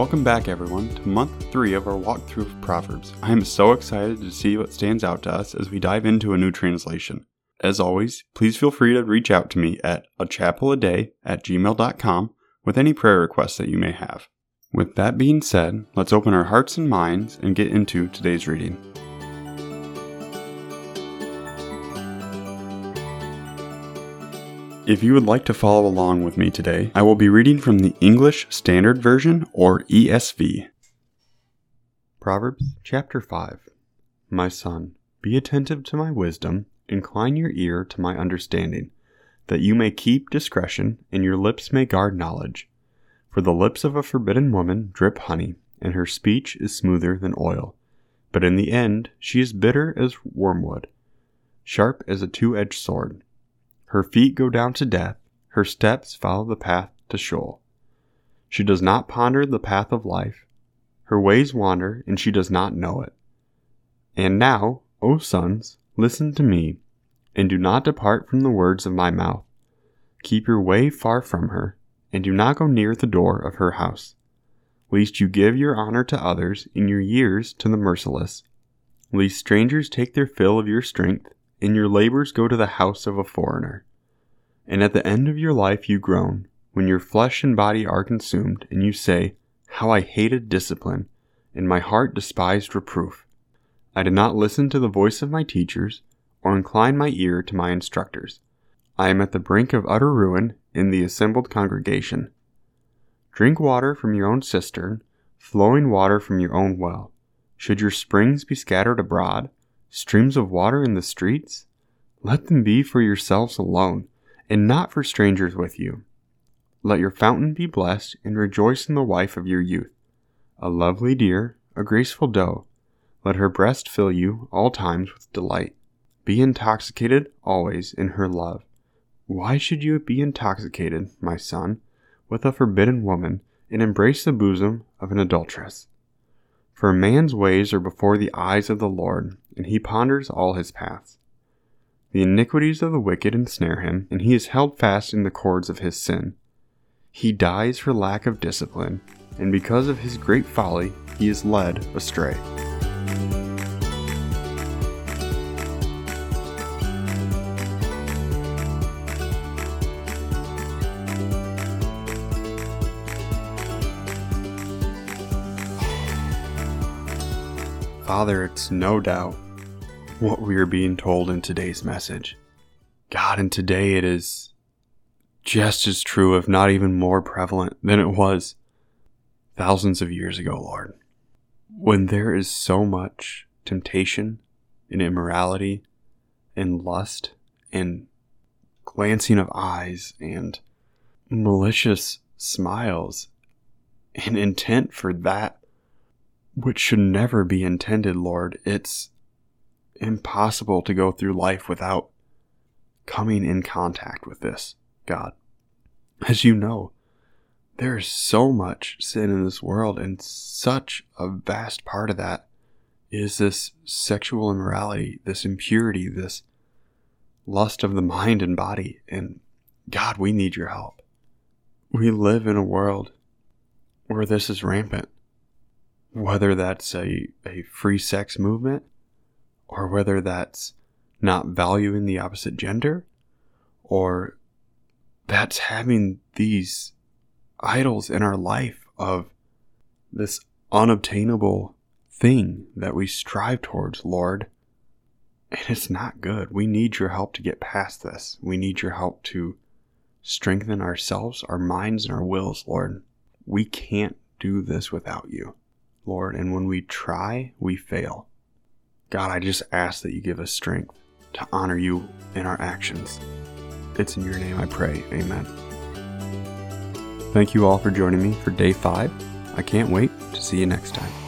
Welcome back, everyone, to month three of our walkthrough of Proverbs. I am so excited to see what stands out to us as we dive into a new translation. As always, please feel free to reach out to me at a chapel a day at gmail.com with any prayer requests that you may have. With that being said, let's open our hearts and minds and get into today's reading. If you would like to follow along with me today, I will be reading from the English Standard Version or ESV. Proverbs chapter 5 My son, be attentive to my wisdom, incline your ear to my understanding, that you may keep discretion, and your lips may guard knowledge. For the lips of a forbidden woman drip honey, and her speech is smoother than oil. But in the end she is bitter as wormwood, sharp as a two edged sword. Her feet go down to death, her steps follow the path to Sheol. She does not ponder the path of life, her ways wander, and she does not know it. And now, O sons, listen to me, and do not depart from the words of my mouth. Keep your way far from her, and do not go near the door of her house, lest you give your honor to others and your years to the merciless, lest strangers take their fill of your strength and your labors go to the house of a foreigner. And at the end of your life you groan, when your flesh and body are consumed, and you say, How I hated discipline, and my heart despised reproof. I did not listen to the voice of my teachers, or incline my ear to my instructors. I am at the brink of utter ruin in the assembled congregation. Drink water from your own cistern, flowing water from your own well. Should your springs be scattered abroad, streams of water in the streets? Let them be for yourselves alone, and not for strangers with you. Let your fountain be blessed, and rejoice in the wife of your youth. A lovely deer, a graceful doe, let her breast fill you all times with delight. Be intoxicated always in her love. Why should you be intoxicated, my son, with a forbidden woman, and embrace the bosom of an adulteress? For a man's ways are before the eyes of the Lord, and he ponders all his paths. The iniquities of the wicked ensnare him, and he is held fast in the cords of his sin. He dies for lack of discipline, and because of his great folly, he is led astray. Father, it's no doubt what we are being told in today's message. God, and today it is just as true, if not even more prevalent than it was thousands of years ago, Lord. When there is so much temptation and immorality and lust and glancing of eyes and malicious smiles and intent for that which should never be intended, Lord. It's impossible to go through life without coming in contact with this, God. As you know, there is so much sin in this world, and such a vast part of that is this sexual immorality, this impurity, this lust of the mind and body. And God, we need your help. We live in a world where this is rampant whether that's a, a free sex movement or whether that's not valuing the opposite gender or that's having these idols in our life of this unobtainable thing that we strive towards, Lord. And it's not good. We need your help to get past this. We need your help to strengthen ourselves, our minds, and our wills, Lord. We can't do this without you. Lord, and when we try, we fail. God, I just ask that you give us strength to honor you in our actions. It's in your name I pray. Amen. Thank you all for joining me for day five. I can't wait to see you next time.